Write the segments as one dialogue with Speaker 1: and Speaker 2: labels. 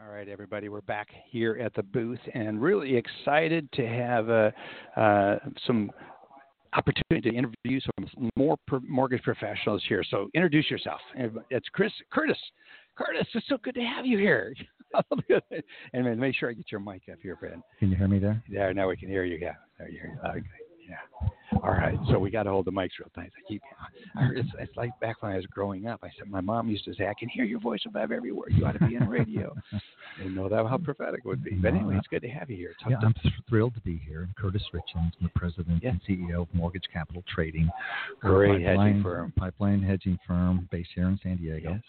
Speaker 1: All right, everybody, we're back here at the booth and really excited to have uh, uh, some opportunity to interview some more mortgage professionals here. So introduce yourself. It's Chris Curtis. Curtis, it's so good to have you here. and make sure I get your mic up here, Ben.
Speaker 2: Can you hear me there?
Speaker 1: Yeah, now we can hear you. Yeah, there you are. Okay. Yeah. All right. So we got to hold the mics real tight. I keep. I heard it's, it's like back when I was growing up. I said my mom used to say, "I can hear your voice above every word. You ought to be in radio." and know that how prophetic it would be. But anyway, it's good to have you here.
Speaker 2: Yeah, I'm thrilled to be here. I'm Curtis Richins, the president yeah. and CEO of Mortgage Capital Trading.
Speaker 1: Great hedging firm.
Speaker 2: Pipeline hedging firm based here in San Diego. Yes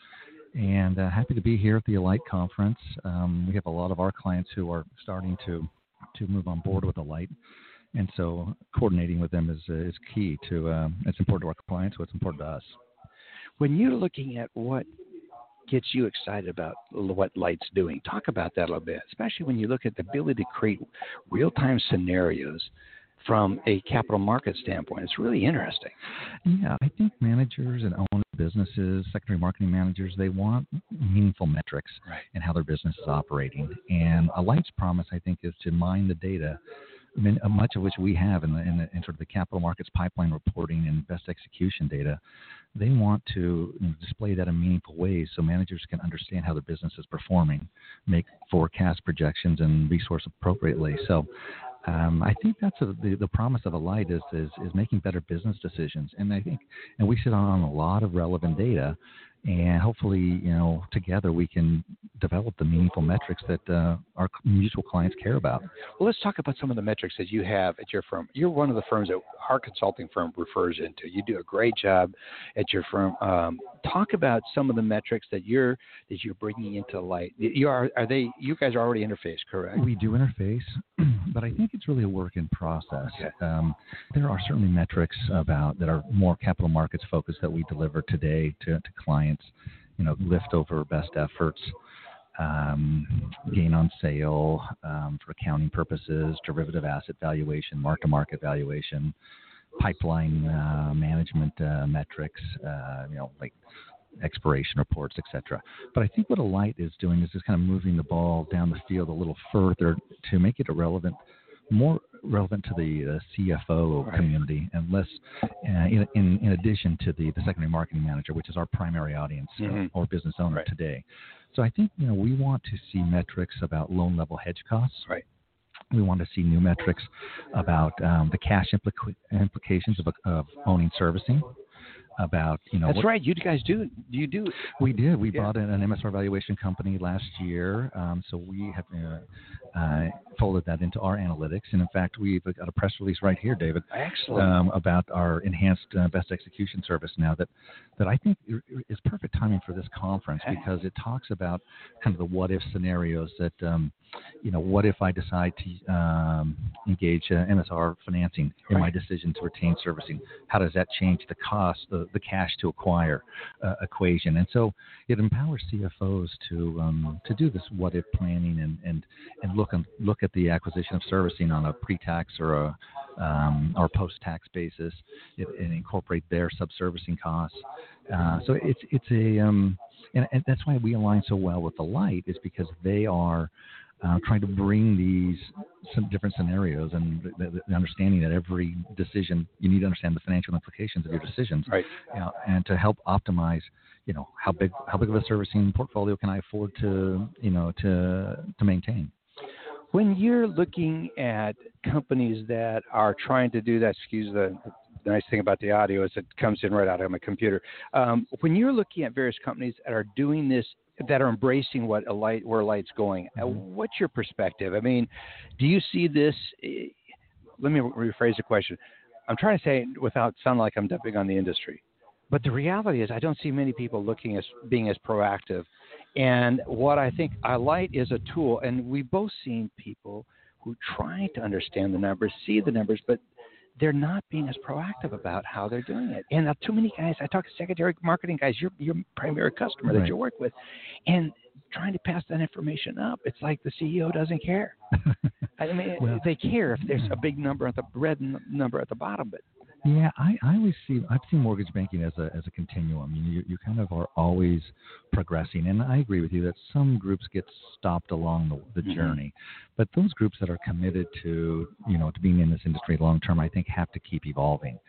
Speaker 2: and uh, happy to be here at the Alight conference. Um, we have a lot of our clients who are starting to to move on board with Alight, and so coordinating with them is uh, is key to um, it's important to our clients, so it's important to us.
Speaker 1: When you're looking at what gets you excited about what light's doing, talk about that a little bit, especially when you look at the ability to create real time scenarios from a capital market standpoint. It's really interesting.
Speaker 2: Yeah, I think managers and owners businesses, secondary marketing managers, they want meaningful metrics
Speaker 1: right.
Speaker 2: in how their business is operating. And Alight's promise, I think, is to mine the data uh, much of which we have in, the, in, the, in sort of the capital markets pipeline reporting and best execution data, they want to you know, display that in meaningful ways so managers can understand how their business is performing, make forecast projections, and resource appropriately. So um, I think that's a, the, the promise of Alight is, is, is making better business decisions. And I think, and we sit on a lot of relevant data and hopefully, you know, together we can develop the meaningful metrics that uh, our mutual clients care about.
Speaker 1: Well, let's talk about some of the metrics that you have at your firm. You're one of the firms that our consulting firm refers into. You do a great job at your firm. Um, talk about some of the metrics that you're that you're bringing into light. You are are they? You guys are already interface, correct?
Speaker 2: We do interface, but I think it's really a work in process. Okay. Um, there are certainly metrics about that are more capital markets focused that we deliver today to, to clients clients, you know, lift over best efforts, um, gain on sale um, for accounting purposes, derivative asset valuation, mark to market valuation, pipeline uh, management uh, metrics, uh, you know, like expiration reports, etc. But I think what Alight is doing is just kind of moving the ball down the field a little further to make it irrelevant more relevant to the uh, CFO right. community and less uh, in, in, in, addition to the, the secondary marketing manager, which is our primary audience uh, mm-hmm. or business owner
Speaker 1: right.
Speaker 2: today. So I think you know we want to see metrics about loan level hedge costs.
Speaker 1: Right.
Speaker 2: We want to see new metrics about um, the cash implica- implications of, of owning servicing about you know.
Speaker 1: That's
Speaker 2: what,
Speaker 1: right. You guys do. You do.
Speaker 2: We did. We yeah. bought an, an MSR valuation company last year, um, so we have uh, uh, folded that into our analytics. And in fact, we've got a press release right here, David.
Speaker 1: Excellent.
Speaker 2: Um, about our enhanced uh, best execution service now that that I think is perfect timing for this conference because it talks about kind of the what if scenarios that. Um, you know, what if I decide to um, engage uh, MSR financing in my decision to retain servicing? How does that change the cost, the, the cash to acquire uh, equation? And so it empowers CFOs to um, to do this what if planning and and and look and look at the acquisition of servicing on a pre-tax or a um, or post-tax basis, it, and incorporate their subservicing costs. Uh, so it's it's a um, and, and that's why we align so well with the light is because they are uh, trying to bring these some different scenarios and the, the, understanding that every decision you need to understand the financial implications of your decisions,
Speaker 1: right?
Speaker 2: You know, and to help optimize, you know, how big how big of a servicing portfolio can I afford to you know to to maintain.
Speaker 1: When you're looking at companies that are trying to do that, excuse the the nice thing about the audio is it comes in right out of my computer. Um, when you're looking at various companies that are doing this that are embracing what Alight where light's going. Uh, mm-hmm. What's your perspective? I mean, do you see this? Eh, let me rephrase the question. I'm trying to say without sounding like I'm dumping on the industry, but the reality is I don't see many people looking as being as proactive. And what I think Alight is a tool, and we've both seen people who try to understand the numbers, see the numbers, but they're not being as proactive about how they're doing it. And uh, too many guys, I talk to secondary marketing guys, your your primary customer right. that you work with, and trying to pass that information up. It's like the CEO doesn't care. I mean, well, they care if there's a big number at the red number at the bottom, but
Speaker 2: Yeah, I, I always see I've seen mortgage banking as a as a continuum. You, you you kind of are always progressing, and I agree with you that some groups get stopped along the, the mm-hmm. journey, but those groups that are committed to you know to being in this industry long term, I think have to keep evolving.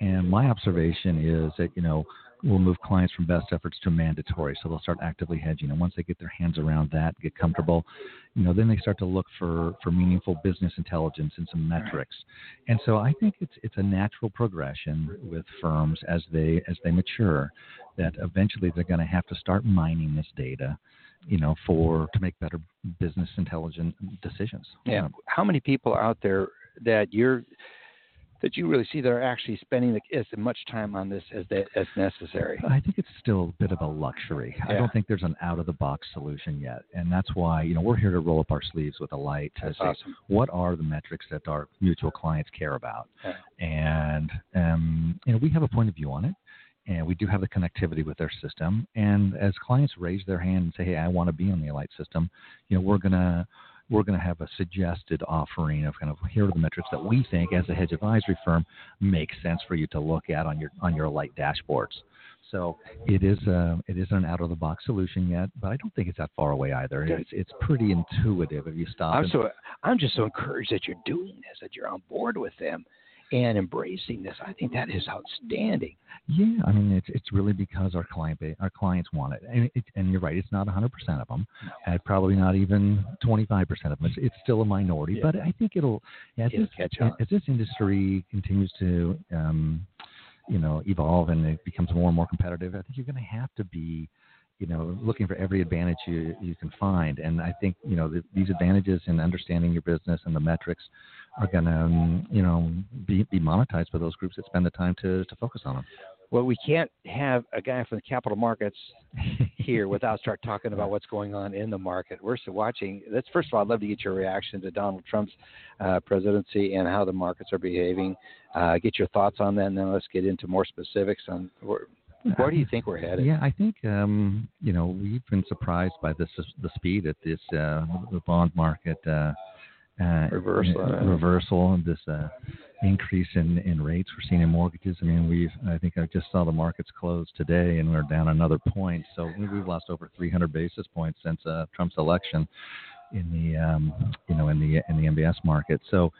Speaker 2: And my observation is that you know we'll move clients from best efforts to mandatory. So they'll start actively hedging. And once they get their hands around that, get comfortable, you know, then they start to look for, for meaningful business intelligence and some metrics. And so I think it's it's a natural progression with firms as they as they mature that eventually they're going to have to start mining this data you know, for to make better business intelligent decisions.
Speaker 1: Yeah. How many people out there that you're that you really see that are actually spending the, as much time on this as they, as necessary?
Speaker 2: I think it's still a bit of a luxury. Yeah. I don't think there's an out of the box solution yet, and that's why you know we're here to roll up our sleeves with Alight to
Speaker 1: that's
Speaker 2: say
Speaker 1: awesome.
Speaker 2: what are the metrics that our mutual clients care about, yeah. and um, you know we have a point of view on it and we do have the connectivity with their system. And as clients raise their hand and say, "Hey, I want to be on the Alight system," you know, we're gonna we're going to have a suggested offering of kind of here are the metrics that we think as a hedge advisory firm makes sense for you to look at on your on your Alight dashboards. So it is uh, it isn't an out of the box solution yet, but I don't think it's that far away either. It's it's pretty intuitive if you stop.
Speaker 1: I'm so I'm just so encouraged that you're doing this, that you're on board with them and embracing this. I think that is outstanding.
Speaker 2: Yeah, I mean it's it's really because our client base, our clients want it, and it, and you're right, it's not 100 percent of them, and probably not even 25 percent of them. It's, it's, still a minority,
Speaker 1: yeah.
Speaker 2: but I think it'll as
Speaker 1: it'll
Speaker 2: this as this industry continues to um, you know evolve and it becomes more and more competitive. I think you're going to have to be you know, looking for every advantage you, you can find. And I think, you know, the, these advantages in understanding your business and the metrics are going to, um, you know, be, be monetized by those groups that spend the time to, to focus on them.
Speaker 1: Well, we can't have a guy from the capital markets here without start talking about what's going on in the market. We're still watching. That's first of all, I'd love to get your reaction to Donald Trump's uh, presidency and how the markets are behaving. Uh, get your thoughts on that, and then let's get into more specifics on where, where do you think we're headed?
Speaker 2: Yeah, I think um, you know we've been surprised by this the speed at this uh, the bond market. Uh,
Speaker 1: uh, reversal, uh,
Speaker 2: reversal, this uh, increase in, in rates we're seeing in mortgages. I mean, we've I think I just saw the markets close today, and we're down another point. So we've lost over 300 basis points since uh, Trump's election in the um, you know in the in the MBS market. So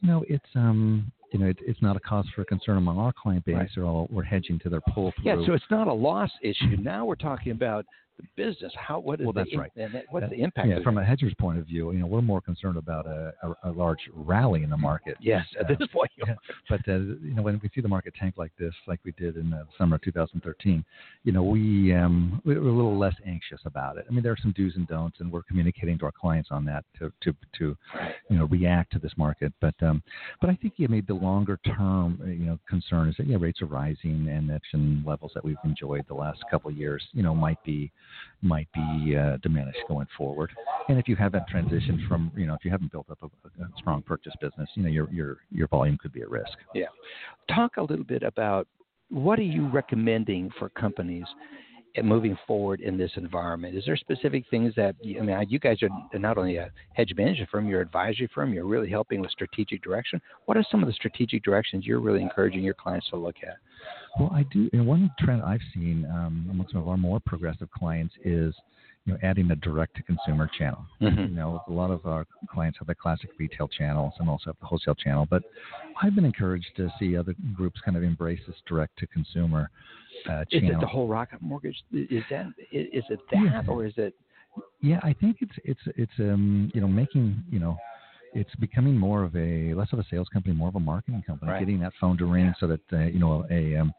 Speaker 2: you know it's um you know, it, it's not a cause for concern among our client base.
Speaker 1: Right.
Speaker 2: They're all we're hedging to their pull through.
Speaker 1: Yeah, so it's not a loss issue. Now we're talking about the business. How what is
Speaker 2: well,
Speaker 1: the
Speaker 2: that's right.
Speaker 1: And what's the impact?
Speaker 2: Yeah, from a hedger's point of view, you know, we're more concerned about a, a, a large rally in the market.
Speaker 1: Yes, at uh, this point.
Speaker 2: Yeah, but uh, you know, when we see the market tank like this, like we did in the summer of 2013, you know, we um, we're a little less anxious about it. I mean, there are some do's and don'ts, and we're communicating to our clients on that to to to you know react to this market. But um, but I think you made the longer term you know concern is that yeah rates are rising and that levels that we've enjoyed the last couple of years you know might be might be uh, diminished going forward. And if you haven't transitioned from, you know, if you haven't built up a, a, strong purchase business, you know, your your your volume could be at risk.
Speaker 1: Yeah. Talk a little bit about what are you recommending for companies moving forward in this environment? Is there specific things that I mean, you guys are not only a hedge management firm, you're an advisory firm. You're really helping with strategic direction. What are some of the strategic directions you're really encouraging your clients to look at?
Speaker 2: Well, I do. And one trend I've seen um, among some of our more progressive clients is you know, adding a direct-to-consumer channel.
Speaker 1: Mm-hmm.
Speaker 2: You know, a lot of our clients have the classic retail channel, some also have the wholesale channel. But I've been encouraged to see other groups kind of embrace this direct-to-consumer uh,
Speaker 1: is it the whole Rocket Mortgage? Is that is it that
Speaker 2: yeah.
Speaker 1: or is it?
Speaker 2: Yeah, I think it's it's it's um you know making you know it's becoming more of a less of a sales company, more of a marketing company,
Speaker 1: right.
Speaker 2: getting that phone to ring yeah. so that uh, you know a um,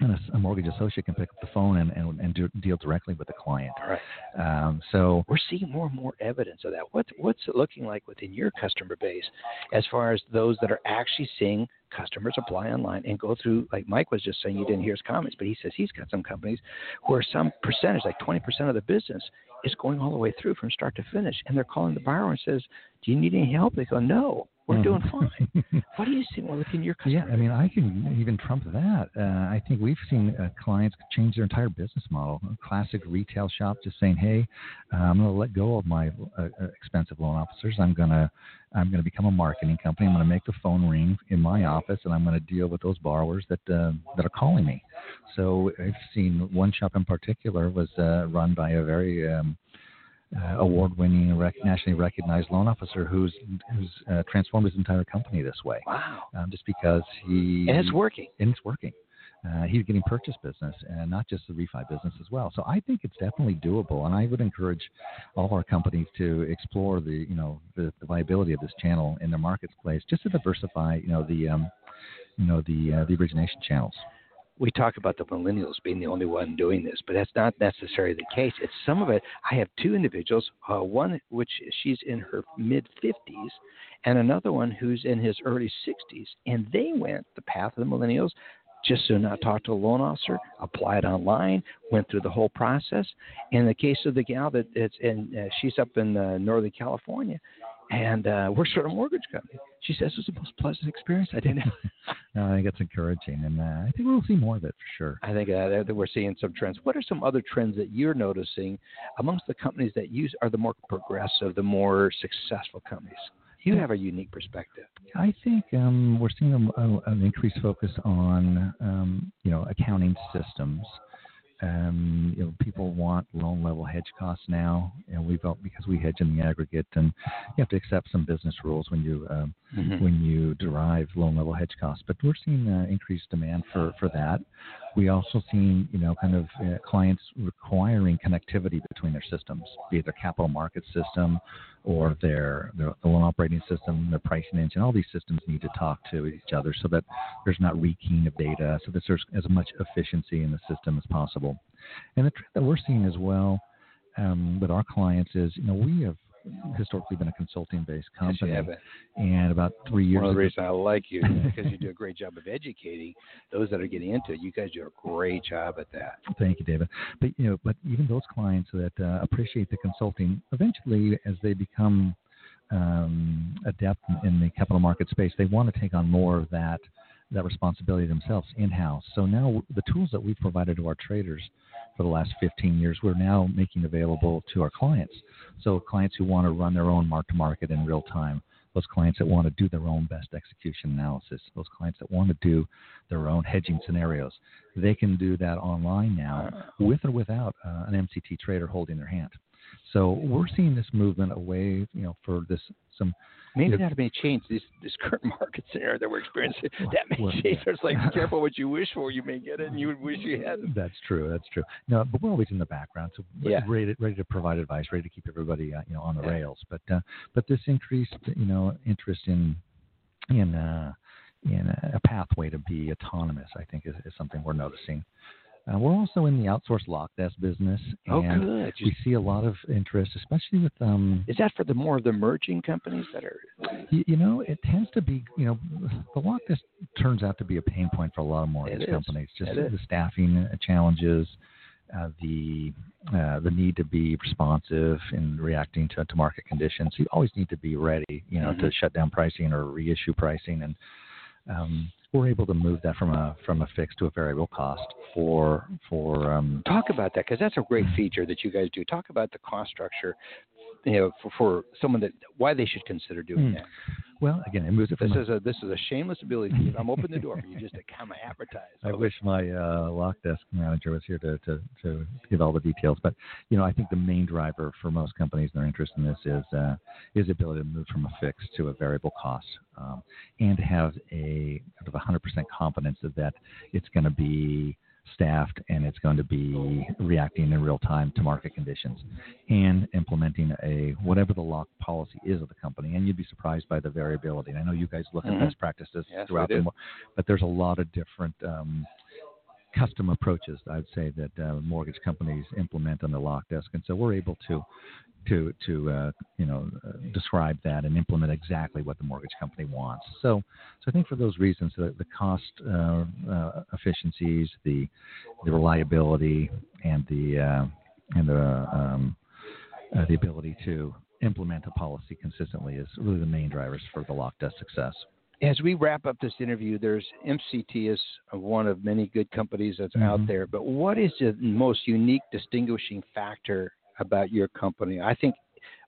Speaker 2: and a, a, mortgage associate can pick up the phone and, and, and do, deal directly with the client.
Speaker 1: Right.
Speaker 2: Um, so
Speaker 1: we're seeing more and more evidence of that. What's what's it looking like within your customer base, as far as those that are actually seeing customers apply online and go through? Like Mike was just saying, you didn't hear his comments, but he says he's got some companies where some percentage, like 20% of the business, is going all the way through from start to finish, and they're calling the borrower and says, "Do you need any help?" They go, "No." We're mm. doing fine. what do you see within your customer?
Speaker 2: Yeah, I mean, I can even trump that. Uh, I think we've seen uh, clients change their entire business model. A classic retail shop just saying, "Hey, uh, I'm going to let go of my uh, expensive loan officers. I'm going to I'm going to become a marketing company. I'm going to make the phone ring in my office." and I'm going to deal with those borrowers that uh, that are calling me. So I've seen one shop in particular was uh, run by a very um, uh, award-winning, rec- nationally recognized loan officer who's who's uh, transformed his entire company this way.
Speaker 1: Wow.
Speaker 2: Um, just because he
Speaker 1: and it's working.
Speaker 2: And it's working. Uh, he's getting purchase business and not just the refi business as well. So I think it's definitely doable, and I would encourage all our companies to explore the you know the, the viability of this channel in their marketplace, just to diversify you know the um, you know the uh, the origination channels
Speaker 1: we talk about the millennials being the only one doing this, but that's not necessarily the case. It's some of it. I have two individuals, uh, one which she's in her mid 50s, and another one who's in his early 60s, and they went the path of the millennials. Just so not talk to a loan officer, applied online, went through the whole process. In the case of the gal that it's in, uh, she's up in uh, Northern California, and uh, works for a mortgage company. She says it was the most pleasant experience I didn't.
Speaker 2: no, I think it's encouraging, and uh, I think we'll see more of it for sure.
Speaker 1: I think uh, that we're seeing some trends. What are some other trends that you're noticing amongst the companies that use are the more progressive, the more successful companies? You have a unique perspective.
Speaker 2: I think um, we're seeing a, a, an increased focus on um, you know accounting systems um, you know, people want loan level hedge costs now, and we felt because we hedge in the aggregate, and you have to accept some business rules when you um, mm-hmm. when you derive loan level hedge costs. But we're seeing uh, increased demand for for that. We also seen you know kind of uh, clients requiring connectivity between their systems, be it their capital market system or their, their loan operating system, their pricing engine. All these systems need to talk to each other so that there's not rekeying of data, so that there's as much efficiency in the system as possible. And the trend that we're seeing as well um, with our clients is, you know, we have historically been a consulting based company.
Speaker 1: Yes,
Speaker 2: and about three years
Speaker 1: One of
Speaker 2: the
Speaker 1: reasons I like you because you do a great job of educating those that are getting into it. You guys do a great job at that.
Speaker 2: Thank you, David. But you know, but even those clients that uh, appreciate the consulting, eventually, as they become um, adept in the capital market space, they want to take on more of that that responsibility themselves in house. So now the tools that we've provided to our traders for the last 15 years, we're now making available to our clients. So clients who want to run their own mark to market in real time, those clients that want to do their own best execution analysis, those clients that want to do their own hedging scenarios, they can do that online now with or without uh, an MCT trader holding their hand. So we're seeing this movement away, you know, for this some
Speaker 1: Maybe that may change this this current market scenario that we're experiencing. That may well, change. It's like be careful what you wish for. You may get it, and you would wish you hadn't.
Speaker 2: That's true. That's true. No, but we're always in the background, so
Speaker 1: yeah.
Speaker 2: ready, ready to provide advice, ready to keep everybody uh, you know on the yeah. rails. But uh, but this increased you know interest in in uh, in a pathway to be autonomous, I think, is, is something we're noticing. Uh, we're also in the outsourced lock desk business,
Speaker 1: oh,
Speaker 2: and
Speaker 1: good.
Speaker 2: we see a lot of interest, especially with. Um,
Speaker 1: Is that for the more of the merging companies that are?
Speaker 2: You, you, know, it tends to be. You know, the lock desk turns out to be a pain point for a lot of mortgage companies. Just
Speaker 1: the
Speaker 2: staffing challenges, uh, the uh, the need to be responsive in reacting to, to market conditions. You always need to be ready, you know,
Speaker 1: mm-hmm.
Speaker 2: to shut down pricing or reissue pricing, and um, we're able to move that from a from a fixed to a variable cost for for um,
Speaker 1: talk about that because that's a great feature that you guys do. Talk about the cost structure, you know, for, for someone that why they should consider doing
Speaker 2: mm.
Speaker 1: that.
Speaker 2: Well, again, it moves it
Speaker 1: this
Speaker 2: a,
Speaker 1: is a this is a shameless ability. I'm opening the door for you just to kind of advertise.
Speaker 2: I wish my uh, lock desk manager was here to, to to give all the details. But you know, I think the main driver for most companies and their interest in this is uh, is the ability to move from a fixed to a variable cost, um, and have a sort of 100% confidence that it's going to be staffed and it's going to be reacting in real time to market conditions and implementing a whatever the lock policy is of the company. And you'd be surprised by the variability. And i know you guys look
Speaker 1: mm-hmm.
Speaker 2: at best practices
Speaker 1: yes,
Speaker 2: throughout
Speaker 1: the
Speaker 2: but there's a lot of different um, custom approaches i'd say that uh, mortgage companies implement on the lock desk. And so we're able to to to uh, you know uh, describe that and implement exactly what the mortgage company wants. So so I think for those reasons, the, the cost uh, uh efficiencies, the the reliability, and the uh, and the um, uh, the ability to implement a policy consistently is really the main drivers for the lock desk success.
Speaker 1: As we wrap up this interview, there's MCT is one of many good companies that's
Speaker 2: mm-hmm.
Speaker 1: out there. But what is the most unique distinguishing factor about your company. I think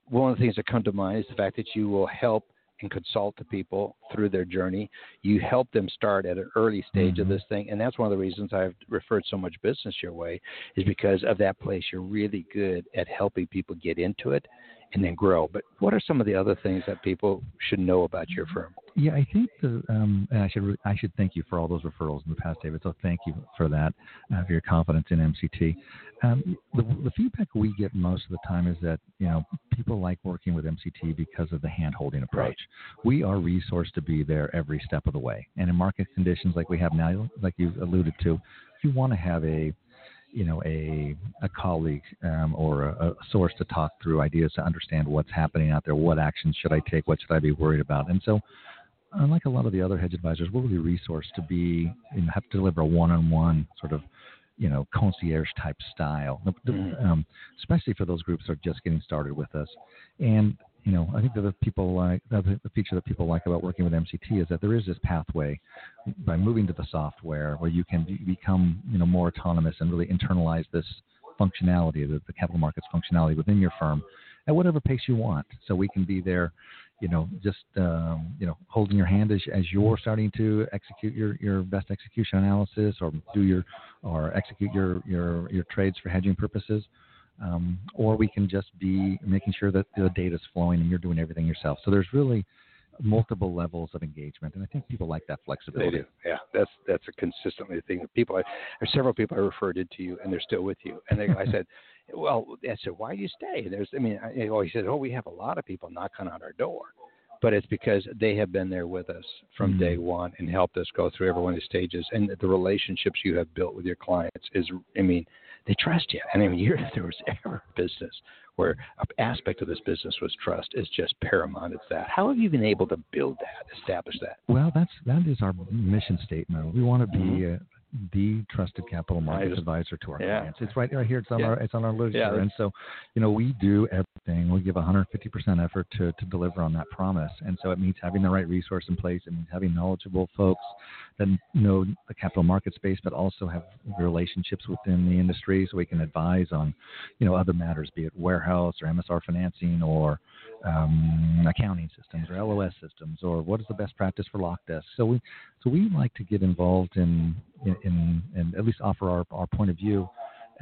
Speaker 1: one of the things that come to mind is the fact that you will help and consult the people through their journey. You help them start at an early stage
Speaker 2: mm-hmm.
Speaker 1: of this thing, and that's one of the reasons I've referred so much business your way, is because of that place. You're really good at helping people get into it and then grow. But what are some of the other things that people should know about your firm?
Speaker 2: Yeah, I think the um, and I should I should thank you for all those referrals in the past, David. So thank you for that, uh, for your confidence in MCT. Um, the, the feedback we get most of the time is that you know people like working with MCT because of the hand-holding approach. Right. We are resourced to be there every step of the way, and in market conditions like we have now, like you alluded to, you want to have a you know a a colleague um, or a, a, source to talk through ideas to understand what's happening out there. What actions should I take? What should I be worried about? And so, unlike a lot of the other hedge advisors, we're really resourced to be you know, have to deliver a one-on-one sort of you know concierge type style, mm-hmm. um, especially for those groups that are just getting started with us. And you know, I think that the people like the, feature that people like about working with MCT is that there is this pathway by moving to the software where you can be, become you know more autonomous and really internalize this functionality, the, the capital markets functionality within your firm at whatever pace you want. So we can be there, you know, just um, you know holding your hand as, as you're starting to execute your, your best execution analysis or do your or execute your your your trades for hedging purposes um, or we can just be making sure that the data is flowing and you're doing everything yourself. So there's really multiple levels of engagement, and I think people like that flexibility.
Speaker 1: They do. Yeah, that's that's a consistently thing that people. I, there's several people I referred it to you, and they're still with you. And they, I said, well, I said, why do you stay? There's, I mean, I, oh, he said, oh, we have a lot of people knocking on our door but it's because they have been there with us from mm-hmm. day one and helped us go through every one of the stages. And the relationships you have built with your clients is, I mean, they trust you. And I mean, you're, there was ever a business where an aspect of this business was trust is just paramount. It's that. How have you been able to build that, establish that?
Speaker 2: Well, that's that is our mission statement. We want to be mm-hmm the trusted capital markets just, advisor to our
Speaker 1: yeah.
Speaker 2: clients. It's right, right here. It's on
Speaker 1: yeah.
Speaker 2: our it's on our literature,
Speaker 1: yeah,
Speaker 2: and so you know we do everything. We give 150 percent effort to to deliver on that promise, and so it means having the right resource in place. It means having knowledgeable folks that know the capital market space, but also have relationships within the industry, so we can advise on you know other matters, be it warehouse or MSR financing or um, accounting systems or LOS systems, or what is the best practice for lock desks. So we so we like to get involved in in, in and at least offer our, our point of view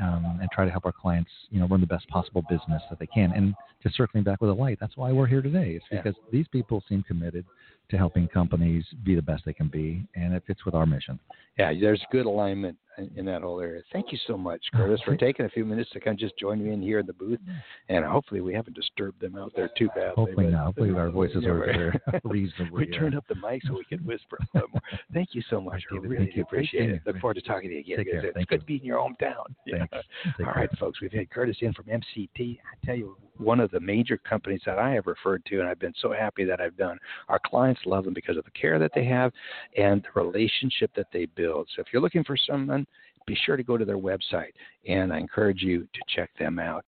Speaker 2: um, and try to help our clients, you know, run the best possible business that they can. And just circling back with Alight, that's why we're here today. It's because yeah. these people seem committed to helping companies be the best they can be, and it fits with our mission.
Speaker 1: Yeah, there's good alignment in that whole area. Thank you so much, oh, Curtis, for taking a few minutes to kind of just join me in here in the booth, and hopefully we haven't disturbed them out there too badly.
Speaker 2: Hopefully not. Hopefully our voices are
Speaker 1: very
Speaker 2: reasonably.
Speaker 1: we turned up the mic so we could whisper a little more. Thank you so much. David, really
Speaker 2: you.
Speaker 1: appreciate it. Look forward to talking to you again.
Speaker 2: Take care.
Speaker 1: It's
Speaker 2: Thank
Speaker 1: good
Speaker 2: you.
Speaker 1: to be in your hometown.
Speaker 2: Yeah.
Speaker 1: All right, folks. We've had Curtis in from MCT. I tell you, one of the major companies that I have referred to, and I've been so happy that I've done. Our clients love them because of the care that they have and the relationship that they build. So if you're looking for someone, be sure to go to their website, and I encourage you to check them out.